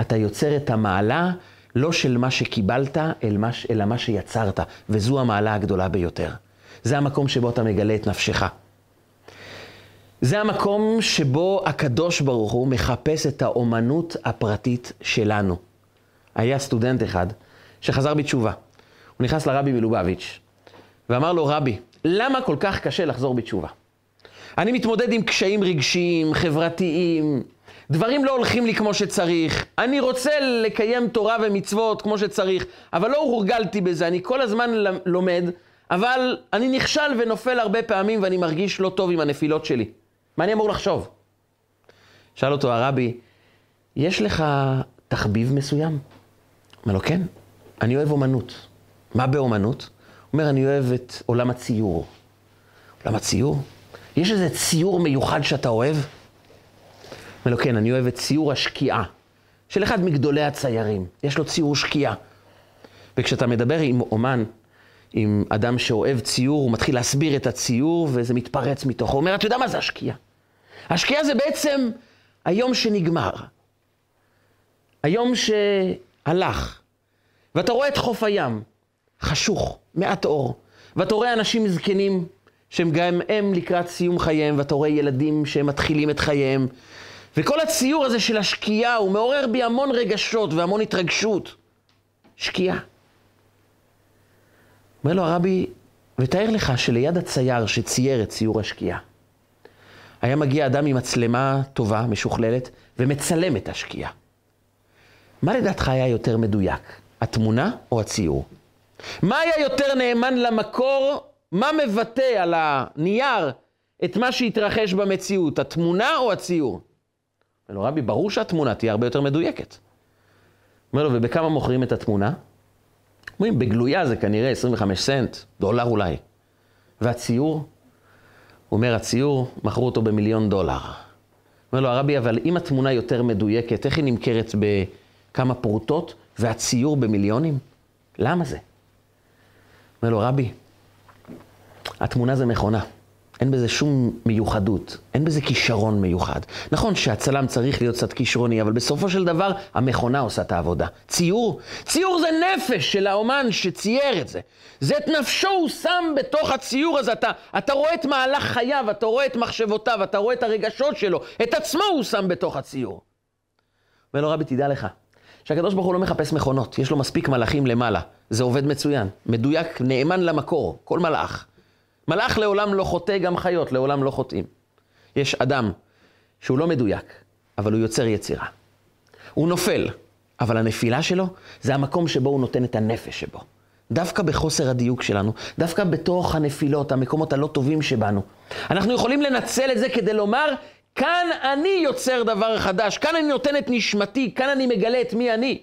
אתה יוצר את המעלה לא של מה שקיבלת, אלא מה שיצרת, וזו המעלה הגדולה ביותר. זה המקום שבו אתה מגלה את נפשך. זה המקום שבו הקדוש ברוך הוא מחפש את האומנות הפרטית שלנו. היה סטודנט אחד שחזר בתשובה. הוא נכנס לרבי מלובביץ' ואמר לו, רבי, למה כל כך קשה לחזור בתשובה? אני מתמודד עם קשיים רגשיים, חברתיים, דברים לא הולכים לי כמו שצריך, אני רוצה לקיים תורה ומצוות כמו שצריך, אבל לא הורגלתי בזה, אני כל הזמן לומד, אבל אני נכשל ונופל הרבה פעמים ואני מרגיש לא טוב עם הנפילות שלי. מה אני אמור לחשוב? שאל אותו הרבי, יש לך תחביב מסוים? אומר לו, כן, אני אוהב אומנות. מה באומנות? הוא אומר, אני אוהב את עולם הציור. עולם הציור? יש איזה ציור מיוחד שאתה אוהב? אומר לו, כן, אני אוהב את ציור השקיעה של אחד מגדולי הציירים. יש לו ציור שקיעה. וכשאתה מדבר עם אומן, עם אדם שאוהב ציור, הוא מתחיל להסביר את הציור וזה מתפרץ מתוכו. הוא אומר, אתה יודע מה זה השקיעה? השקיעה זה בעצם היום שנגמר. היום שהלך. ואתה רואה את חוף הים, חשוך, מעט אור. ואתה רואה אנשים זקנים שהם גם הם לקראת סיום חייהם, ואתה רואה ילדים שהם מתחילים את חייהם. וכל הציור הזה של השקיעה הוא מעורר בי המון רגשות והמון התרגשות. שקיעה. אומר לו הרבי, ותאר לך שליד הצייר שצייר את ציור השקיעה, היה מגיע אדם עם מצלמה טובה, משוכללת, ומצלם את השקיעה. מה לדעתך היה יותר מדויק, התמונה או הציור? מה היה יותר נאמן למקור? מה מבטא על הנייר את מה שהתרחש במציאות, התמונה או הציור? אומר לו, רבי, ברור שהתמונה תהיה הרבה יותר מדויקת. אומר לו, ובכמה מוכרים את התמונה? אומרים, בגלויה זה כנראה 25 סנט, דולר אולי. והציור? הוא אומר, הציור, מכרו אותו במיליון דולר. אומר לו, הרבי, אבל אם התמונה יותר מדויקת, איך היא נמכרת בכמה פרוטות, והציור במיליונים? למה זה? אומר לו, רבי, התמונה זה מכונה. אין בזה שום מיוחדות, אין בזה כישרון מיוחד. נכון שהצלם צריך להיות קצת כישרוני, אבל בסופו של דבר המכונה עושה את העבודה. ציור, ציור זה נפש של האומן שצייר את זה. זה את נפשו הוא שם בתוך הציור הזה. אתה, אתה רואה את מהלך חייו, אתה רואה את מחשבותיו, אתה רואה את הרגשות שלו, את עצמו הוא שם בתוך הציור. אומר לו רבי, תדע לך, שהקדוש ברוך הוא לא מחפש מכונות, יש לו מספיק מלאכים למעלה. זה עובד מצוין, מדויק, נאמן למקור, כל מלאך. מלאך לעולם לא חוטא, גם חיות לעולם לא חוטאים. יש אדם שהוא לא מדויק, אבל הוא יוצר יצירה. הוא נופל, אבל הנפילה שלו זה המקום שבו הוא נותן את הנפש שבו. דווקא בחוסר הדיוק שלנו, דווקא בתוך הנפילות, המקומות הלא טובים שבנו. אנחנו יכולים לנצל את זה כדי לומר, כאן אני יוצר דבר חדש, כאן אני נותן את נשמתי, כאן אני מגלה את מי אני.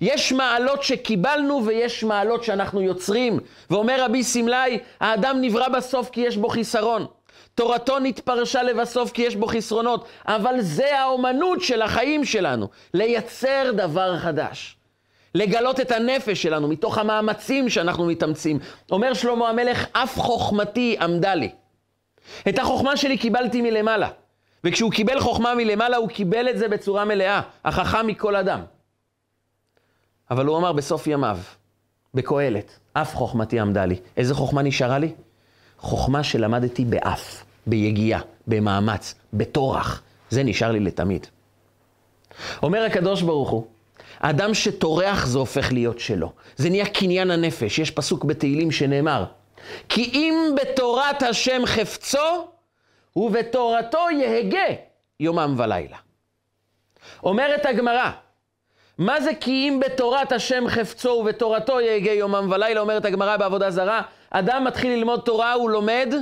יש מעלות שקיבלנו ויש מעלות שאנחנו יוצרים. ואומר רבי סמלי, האדם נברא בסוף כי יש בו חיסרון. תורתו נתפרשה לבסוף כי יש בו חסרונות, אבל זה האומנות של החיים שלנו, לייצר דבר חדש. לגלות את הנפש שלנו מתוך המאמצים שאנחנו מתאמצים. אומר שלמה המלך, אף חוכמתי עמדה לי. את החוכמה שלי קיבלתי מלמעלה. וכשהוא קיבל חוכמה מלמעלה, הוא קיבל את זה בצורה מלאה, החכם מכל אדם. אבל הוא אמר בסוף ימיו, בקהלת, אף חוכמתי עמדה לי. איזה חוכמה נשארה לי? חוכמה שלמדתי באף, ביגיעה, במאמץ, בטורח. זה נשאר לי לתמיד. אומר הקדוש ברוך הוא, האדם שטורח זה הופך להיות שלו. זה נהיה קניין הנפש. יש פסוק בתהילים שנאמר, כי אם בתורת השם חפצו, ובתורתו יהגה יומם ולילה. אומרת הגמרא, מה זה כי אם בתורת השם חפצו ובתורתו יהגה יומם ולילה, אומרת הגמרא בעבודה זרה, אדם מתחיל ללמוד תורה, הוא לומד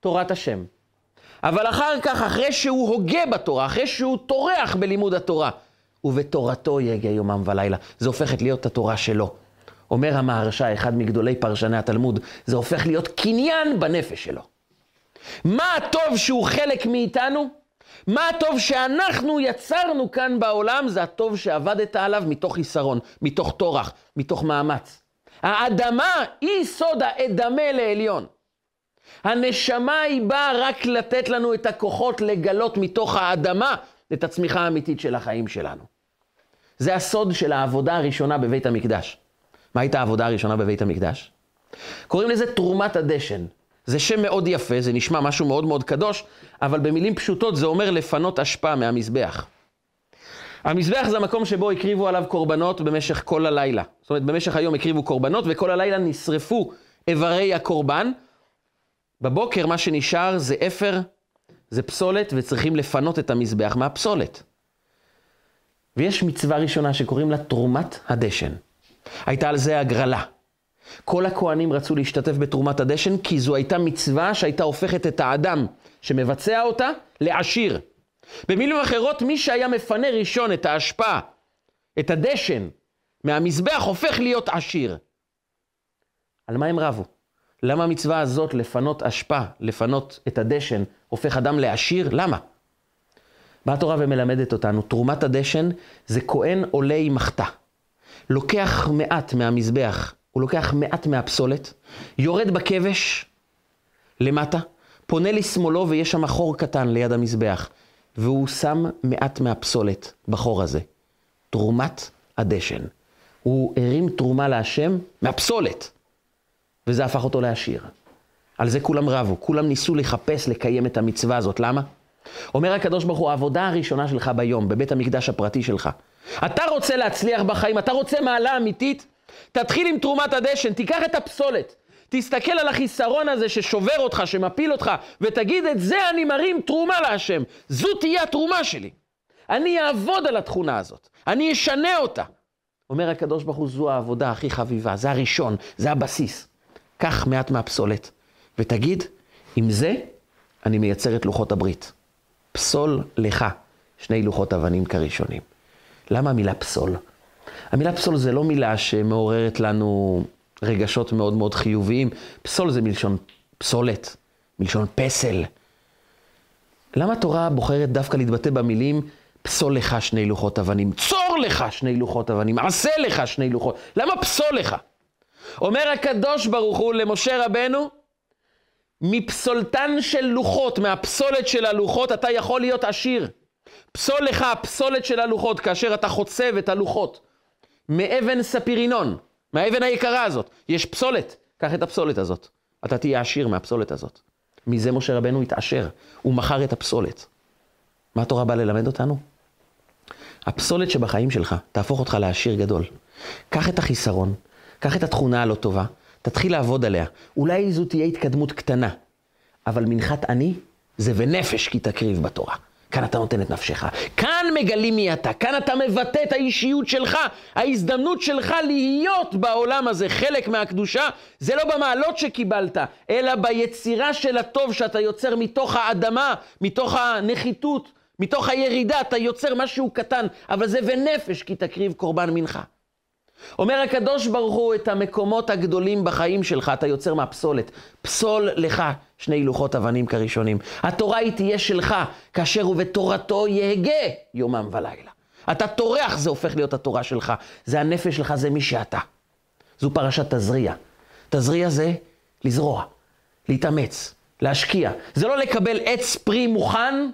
תורת השם. אבל אחר כך, אחרי שהוא הוגה בתורה, אחרי שהוא טורח בלימוד התורה, ובתורתו יהגה יומם ולילה, זה הופכת להיות התורה שלו. אומר המהרש"א, אחד מגדולי פרשני התלמוד, זה הופך להיות קניין בנפש שלו. מה הטוב שהוא חלק מאיתנו? מה הטוב שאנחנו יצרנו כאן בעולם, זה הטוב שעבדת עליו מתוך חיסרון, מתוך טורח, מתוך מאמץ. האדמה היא סוד האדמה לעליון. הנשמה היא באה רק לתת לנו את הכוחות לגלות מתוך האדמה את הצמיחה האמיתית של החיים שלנו. זה הסוד של העבודה הראשונה בבית המקדש. מה הייתה העבודה הראשונה בבית המקדש? קוראים לזה תרומת הדשן. זה שם מאוד יפה, זה נשמע משהו מאוד מאוד קדוש, אבל במילים פשוטות זה אומר לפנות אשפה מהמזבח. המזבח זה המקום שבו הקריבו עליו קורבנות במשך כל הלילה. זאת אומרת, במשך היום הקריבו קורבנות, וכל הלילה נשרפו איברי הקורבן. בבוקר מה שנשאר זה אפר, זה פסולת, וצריכים לפנות את המזבח מהפסולת. ויש מצווה ראשונה שקוראים לה תרומת הדשן. הייתה על זה הגרלה. כל הכוהנים רצו להשתתף בתרומת הדשן, כי זו הייתה מצווה שהייתה הופכת את האדם שמבצע אותה לעשיר. במילים אחרות, מי שהיה מפנה ראשון את האשפה, את הדשן, מהמזבח הופך להיות עשיר. על מה הם רבו? למה המצווה הזאת לפנות אשפה, לפנות את הדשן, הופך אדם לעשיר? למה? באה התורה ומלמדת אותנו, תרומת הדשן זה כהן עולה עם מחתה. לוקח מעט מהמזבח, הוא לוקח מעט מהפסולת, יורד בכבש למטה, פונה לשמאלו ויש שם חור קטן ליד המזבח, והוא שם מעט מהפסולת בחור הזה. תרומת הדשן. הוא הרים תרומה להשם מהפסולת, וזה הפך אותו לעשיר. על זה כולם רבו, כולם ניסו לחפש לקיים את המצווה הזאת. למה? אומר הקדוש ברוך הוא, העבודה הראשונה שלך ביום, בבית המקדש הפרטי שלך. אתה רוצה להצליח בחיים, אתה רוצה מעלה אמיתית? תתחיל עם תרומת הדשן, תיקח את הפסולת. תסתכל על החיסרון הזה ששובר אותך, שמפיל אותך, ותגיד, את זה אני מרים תרומה להשם. זו תהיה התרומה שלי. אני אעבוד על התכונה הזאת, אני אשנה אותה. אומר הקדוש ברוך הוא, זו העבודה הכי חביבה, זה הראשון, זה הבסיס. קח מעט מהפסולת, ותגיד, עם זה אני מייצר את לוחות הברית. פסול לך שני לוחות אבנים כראשונים. למה המילה פסול? המילה פסול זה לא מילה שמעוררת לנו רגשות מאוד מאוד חיוביים. פסול זה מלשון פסולת, מלשון פסל. למה התורה בוחרת דווקא להתבטא במילים פסול לך שני לוחות אבנים, צור לך שני לוחות אבנים, עשה לך שני לוחות, למה פסול לך? אומר הקדוש ברוך הוא למשה רבנו, מפסולתן של לוחות, מהפסולת של הלוחות, אתה יכול להיות עשיר. פסול לך הפסולת של הלוחות, כאשר אתה חוצב את הלוחות. מאבן ספירינון, מהאבן היקרה הזאת, יש פסולת, קח את הפסולת הזאת. אתה תהיה עשיר מהפסולת הזאת. מזה משה רבנו התעשר, הוא מכר את הפסולת. מה התורה באה ללמד אותנו? הפסולת שבחיים שלך תהפוך אותך לעשיר גדול. קח את החיסרון, קח את התכונה הלא טובה, תתחיל לעבוד עליה. אולי זו תהיה התקדמות קטנה, אבל מנחת עני זה ונפש כי תקריב בתורה. כאן אתה נותן את נפשך. כאן מגלים מי אתה, כאן אתה מבטא את האישיות שלך. ההזדמנות שלך להיות בעולם הזה חלק מהקדושה, זה לא במעלות שקיבלת, אלא ביצירה של הטוב שאתה יוצר מתוך האדמה, מתוך הנחיתות, מתוך הירידה, אתה יוצר משהו קטן, אבל זה ונפש כי תקריב קורבן מנחה. אומר הקדוש ברוך הוא, את המקומות הגדולים בחיים שלך אתה יוצר מהפסולת. פסול לך שני לוחות אבנים כראשונים. התורה היא תהיה שלך, כאשר הוא בתורתו יהגה יומם ולילה. אתה טורח, זה הופך להיות התורה שלך. זה הנפש שלך, זה מי שאתה. זו פרשת תזריע. תזריע זה לזרוע, להתאמץ, להשקיע. זה לא לקבל עץ פרי מוכן,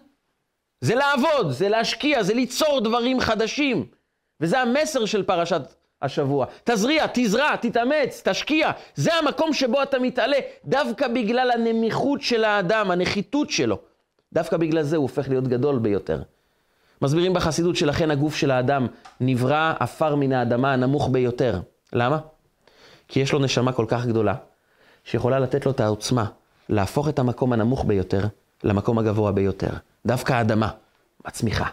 זה לעבוד, זה להשקיע, זה ליצור דברים חדשים. וזה המסר של פרשת השבוע. תזריע, תזרע, תתאמץ, תשקיע. זה המקום שבו אתה מתעלה, דווקא בגלל הנמיכות של האדם, הנחיתות שלו. דווקא בגלל זה הוא הופך להיות גדול ביותר. מסבירים בחסידות שלכן הגוף של האדם נברא עפר מן האדמה הנמוך ביותר. למה? כי יש לו נשמה כל כך גדולה, שיכולה לתת לו את העוצמה להפוך את המקום הנמוך ביותר למקום הגבוה ביותר. דווקא האדמה, הצמיחה.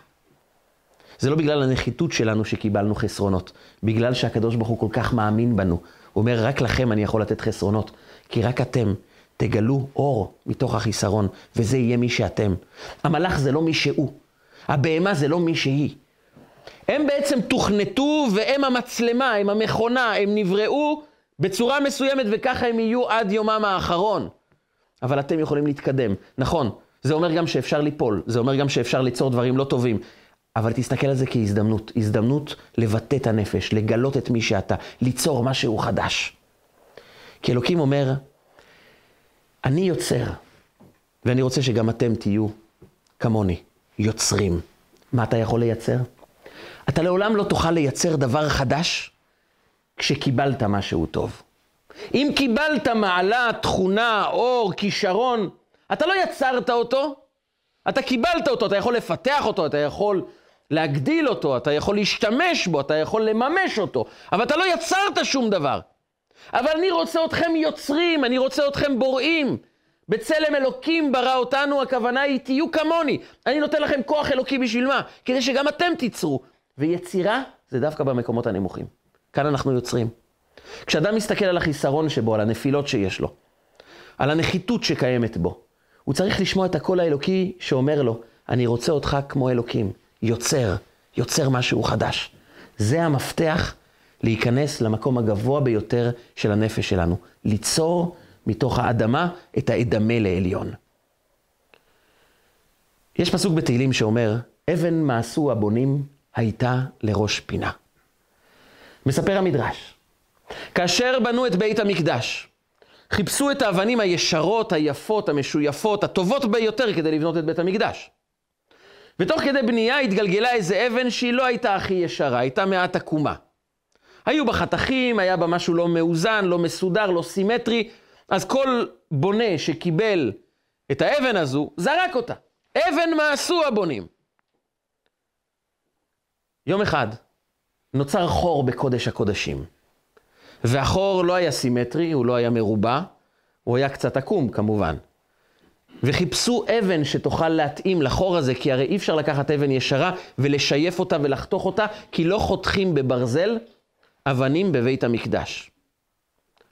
זה לא בגלל הנחיתות שלנו שקיבלנו חסרונות, בגלל שהקדוש ברוך הוא כל כך מאמין בנו. הוא אומר, רק לכם אני יכול לתת חסרונות, כי רק אתם תגלו אור מתוך החיסרון, וזה יהיה מי שאתם. המלאך זה לא מי שהוא, הבהמה זה לא מי שהיא. הם בעצם תוכנתו והם המצלמה, הם המכונה, הם נבראו בצורה מסוימת וככה הם יהיו עד יומם האחרון. אבל אתם יכולים להתקדם. נכון, זה אומר גם שאפשר ליפול, זה אומר גם שאפשר ליצור דברים לא טובים. אבל תסתכל על זה כהזדמנות, הזדמנות לבטא את הנפש, לגלות את מי שאתה, ליצור משהו חדש. כי אלוקים אומר, אני יוצר, ואני רוצה שגם אתם תהיו כמוני, יוצרים. מה אתה יכול לייצר? אתה לעולם לא תוכל לייצר דבר חדש כשקיבלת משהו טוב. אם קיבלת מעלה, תכונה, אור, כישרון, אתה לא יצרת אותו, אתה קיבלת אותו, אתה יכול לפתח אותו, אתה יכול להגדיל אותו, אתה יכול להשתמש בו, אתה יכול לממש אותו, אבל אתה לא יצרת שום דבר. אבל אני רוצה אתכם יוצרים, אני רוצה אתכם בוראים. בצלם אלוקים ברא אותנו, הכוונה היא, תהיו כמוני. אני נותן לכם כוח אלוקי בשביל מה? כדי שגם אתם תיצרו. ויצירה זה דווקא במקומות הנמוכים. כאן אנחנו יוצרים. כשאדם מסתכל על החיסרון שבו, על הנפילות שיש לו, על הנחיתות שקיימת בו, הוא צריך לשמוע את הקול האלוקי שאומר לו, אני רוצה אותך כמו אלוקים. יוצר, יוצר משהו חדש. זה המפתח, להיכנס למקום הגבוה ביותר של הנפש שלנו, ליצור מתוך האדמה את האדמה לעליון. יש פסוק בתהילים שאומר, אבן מעשו הבונים הייתה לראש פינה. מספר המדרש, כאשר בנו את בית המקדש, חיפשו את האבנים הישרות, היפות, המשויפות, הטובות ביותר כדי לבנות את בית המקדש. ותוך כדי בנייה התגלגלה איזה אבן שהיא לא הייתה הכי ישרה, הייתה מעט עקומה. היו בה חתכים, היה בה משהו לא מאוזן, לא מסודר, לא סימטרי, אז כל בונה שקיבל את האבן הזו, זרק אותה. אבן מעשו הבונים. יום אחד נוצר חור בקודש הקודשים. והחור לא היה סימטרי, הוא לא היה מרובע, הוא היה קצת עקום כמובן. וחיפשו אבן שתוכל להתאים לחור הזה, כי הרי אי אפשר לקחת אבן ישרה ולשייף אותה ולחתוך אותה, כי לא חותכים בברזל אבנים בבית המקדש.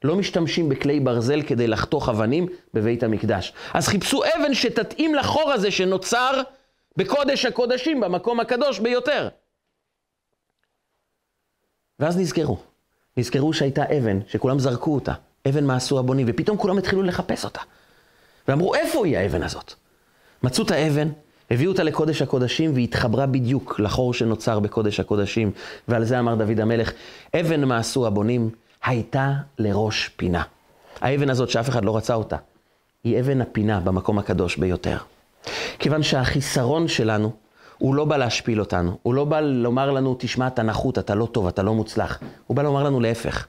לא משתמשים בכלי ברזל כדי לחתוך אבנים בבית המקדש. אז חיפשו אבן שתתאים לחור הזה שנוצר בקודש הקודשים, במקום הקדוש ביותר. ואז נזכרו, נזכרו שהייתה אבן, שכולם זרקו אותה, אבן מה עשו הבונים, ופתאום כולם התחילו לחפש אותה. ואמרו, איפה היא האבן הזאת? מצאו את האבן, הביאו אותה לקודש הקודשים, והיא התחברה בדיוק לחור שנוצר בקודש הקודשים. ועל זה אמר דוד המלך, אבן מה עשו הבונים, הייתה לראש פינה. האבן הזאת שאף אחד לא רצה אותה, היא אבן הפינה במקום הקדוש ביותר. כיוון שהחיסרון שלנו, הוא לא בא להשפיל אותנו, הוא לא בא לומר לנו, תשמע, אתה נחות, אתה לא טוב, אתה לא מוצלח. הוא בא לומר לנו להפך.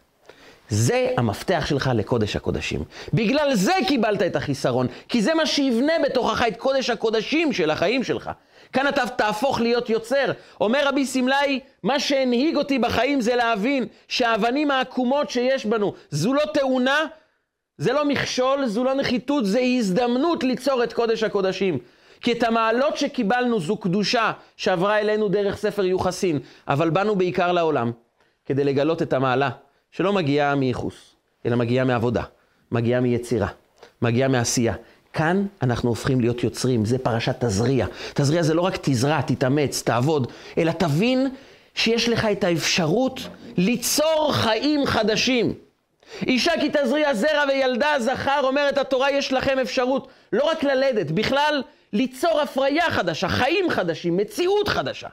זה המפתח שלך לקודש הקודשים. בגלל זה קיבלת את החיסרון, כי זה מה שיבנה בתוכך את קודש הקודשים של החיים שלך. כאן אתה תהפוך להיות יוצר. אומר רבי סמלאי, מה שהנהיג אותי בחיים זה להבין שהאבנים העקומות שיש בנו, זו לא תאונה, זה לא מכשול, זו לא נחיתות, זה הזדמנות ליצור את קודש הקודשים. כי את המעלות שקיבלנו זו קדושה שעברה אלינו דרך ספר יוחסין, אבל באנו בעיקר לעולם כדי לגלות את המעלה שלא מגיעה מייחוס, אלא מגיעה מעבודה, מגיעה מיצירה, מגיעה מעשייה. כאן אנחנו הופכים להיות יוצרים, זה פרשת תזריע. תזריע זה לא רק תזרע, תתאמץ, תעבוד, אלא תבין שיש לך את האפשרות ליצור חיים חדשים. אישה כי תזריע זרע וילדה זכר, אומרת התורה, יש לכם אפשרות לא רק ללדת, בכלל ליצור הפריה חדשה, חיים חדשים, מציאות חדשה.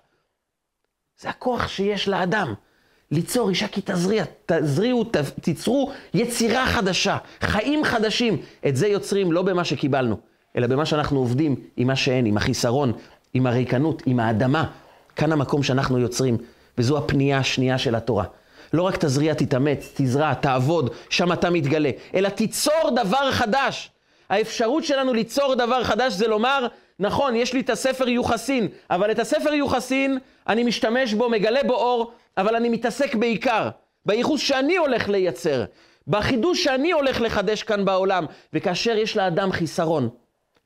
זה הכוח שיש לאדם. ליצור אישה כי תזריע, תזריעו, תיצרו יצירה חדשה, חיים חדשים. את זה יוצרים לא במה שקיבלנו, אלא במה שאנחנו עובדים, עם מה שאין, עם החיסרון, עם הריקנות, עם האדמה. כאן המקום שאנחנו יוצרים, וזו הפנייה השנייה של התורה. לא רק תזריע, תתאמץ, תזרע, תעבוד, שם אתה מתגלה, אלא תיצור דבר חדש. האפשרות שלנו ליצור דבר חדש זה לומר, נכון, יש לי את הספר יוחסין, אבל את הספר יוחסין, אני משתמש בו, מגלה בו אור, אבל אני מתעסק בעיקר בייחוס שאני הולך לייצר, בחידוש שאני הולך לחדש כאן בעולם. וכאשר יש לאדם חיסרון,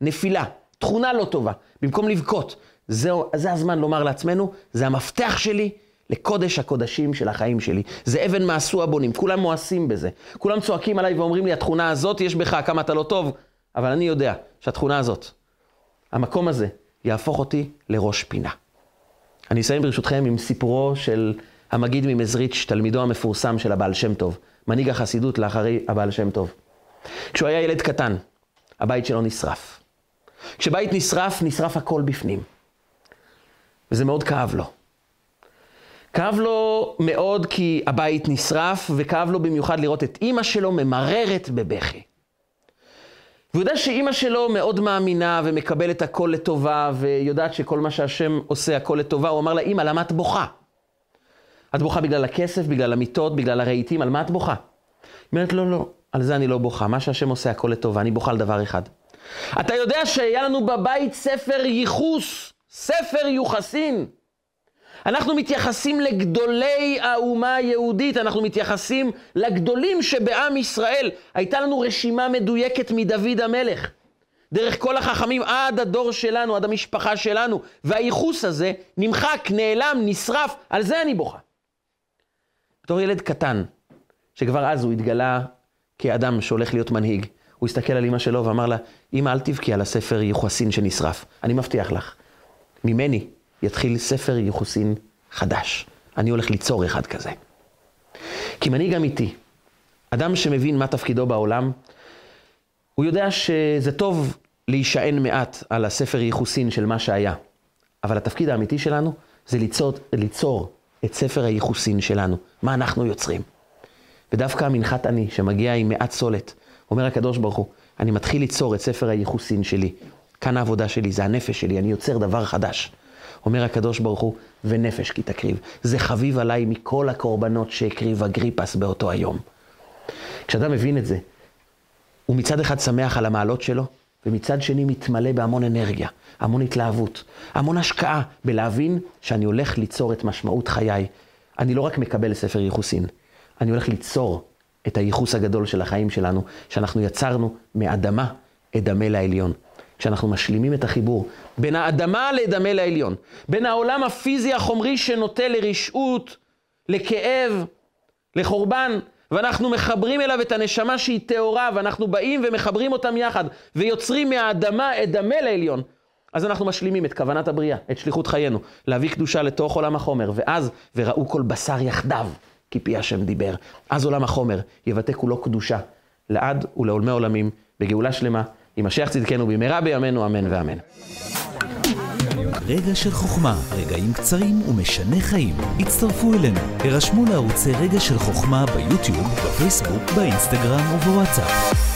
נפילה, תכונה לא טובה, במקום לבכות, זה, זה הזמן לומר לעצמנו, זה המפתח שלי לקודש הקודשים של החיים שלי. זה אבן מעשו הבונים, כולם מואסים בזה. כולם צועקים עליי ואומרים לי, התכונה הזאת יש בך, כמה אתה לא טוב, אבל אני יודע שהתכונה הזאת, המקום הזה, יהפוך אותי לראש פינה. אני אסיים ברשותכם עם סיפורו של המגיד ממזריץ', תלמידו המפורסם של הבעל שם טוב, מנהיג החסידות לאחרי הבעל שם טוב. כשהוא היה ילד קטן, הבית שלו נשרף. כשבית נשרף, נשרף הכל בפנים. וזה מאוד כאב לו. כאב לו מאוד כי הבית נשרף, וכאב לו במיוחד לראות את אימא שלו ממררת בבכי. והוא יודע שאימא שלו מאוד מאמינה ומקבלת הכל לטובה, ויודעת שכל מה שהשם עושה הכל לטובה. הוא אמר לה, אימא, למה את בוכה? את בוכה בגלל הכסף, בגלל המיטות, בגלל הרהיטים, על מה את בוכה? היא אומרת, לא, לא, על זה אני לא בוכה. מה שהשם עושה הכל לטובה, אני בוכה על דבר אחד. אתה יודע שהיה לנו בבית ספר ייחוס, ספר יוחסין. אנחנו מתייחסים לגדולי האומה היהודית, אנחנו מתייחסים לגדולים שבעם ישראל. הייתה לנו רשימה מדויקת מדוד המלך. דרך כל החכמים עד הדור שלנו, עד המשפחה שלנו. והייחוס הזה נמחק, נעלם, נשרף, על זה אני בוכה. בתור ילד קטן, שכבר אז הוא התגלה כאדם שהולך להיות מנהיג, הוא הסתכל על אמא שלו ואמר לה, אמא, אל תבכי על הספר יוחסין שנשרף. אני מבטיח לך, ממני יתחיל ספר יוחסין חדש. אני הולך ליצור אחד כזה. כי מנהיג אמיתי, אדם שמבין מה תפקידו בעולם, הוא יודע שזה טוב להישען מעט על הספר ייחוסין של מה שהיה, אבל התפקיד האמיתי שלנו זה ליצור, ליצור את ספר הייחוסין שלנו, מה אנחנו יוצרים. ודווקא המנחת אני, שמגיע עם מעט סולת, אומר הקדוש ברוך הוא, אני מתחיל ליצור את ספר הייחוסין שלי. כאן העבודה שלי, זה הנפש שלי, אני יוצר דבר חדש. אומר הקדוש ברוך הוא, ונפש כי תקריב. זה חביב עליי מכל הקורבנות שהקריב אגריפס באותו היום. כשאדם מבין את זה, הוא מצד אחד שמח על המעלות שלו, ומצד שני מתמלא בהמון אנרגיה, המון התלהבות, המון השקעה בלהבין שאני הולך ליצור את משמעות חיי. אני לא רק מקבל ספר ייחוסין, אני הולך ליצור את הייחוס הגדול של החיים שלנו, שאנחנו יצרנו מאדמה אדמה לעליון. כשאנחנו משלימים את החיבור בין האדמה לאדמה לעליון, בין העולם הפיזי החומרי שנוטה לרשעות, לכאב, לחורבן, ואנחנו מחברים אליו את הנשמה שהיא טהורה, ואנחנו באים ומחברים אותם יחד, ויוצרים מהאדמה אדמה לעליון. אז אנחנו משלימים את כוונת הבריאה, את שליחות חיינו, להביא קדושה לתוך עולם החומר, ואז, וראו כל בשר יחדיו, כי פי השם דיבר. אז עולם החומר יבטא כולו קדושה, לעד ולעולמי עולמים, בגאולה שלמה, יימשך צדקנו במהרה בימינו, אמן ואמן. רגע של חוכמה, רגעים קצרים ומשנה חיים. הצטרפו אלינו, הרשמו לערוצי רגע של חוכמה ביוטיוב, בפייסבוק, באינסטגרם ובוואטסאפ.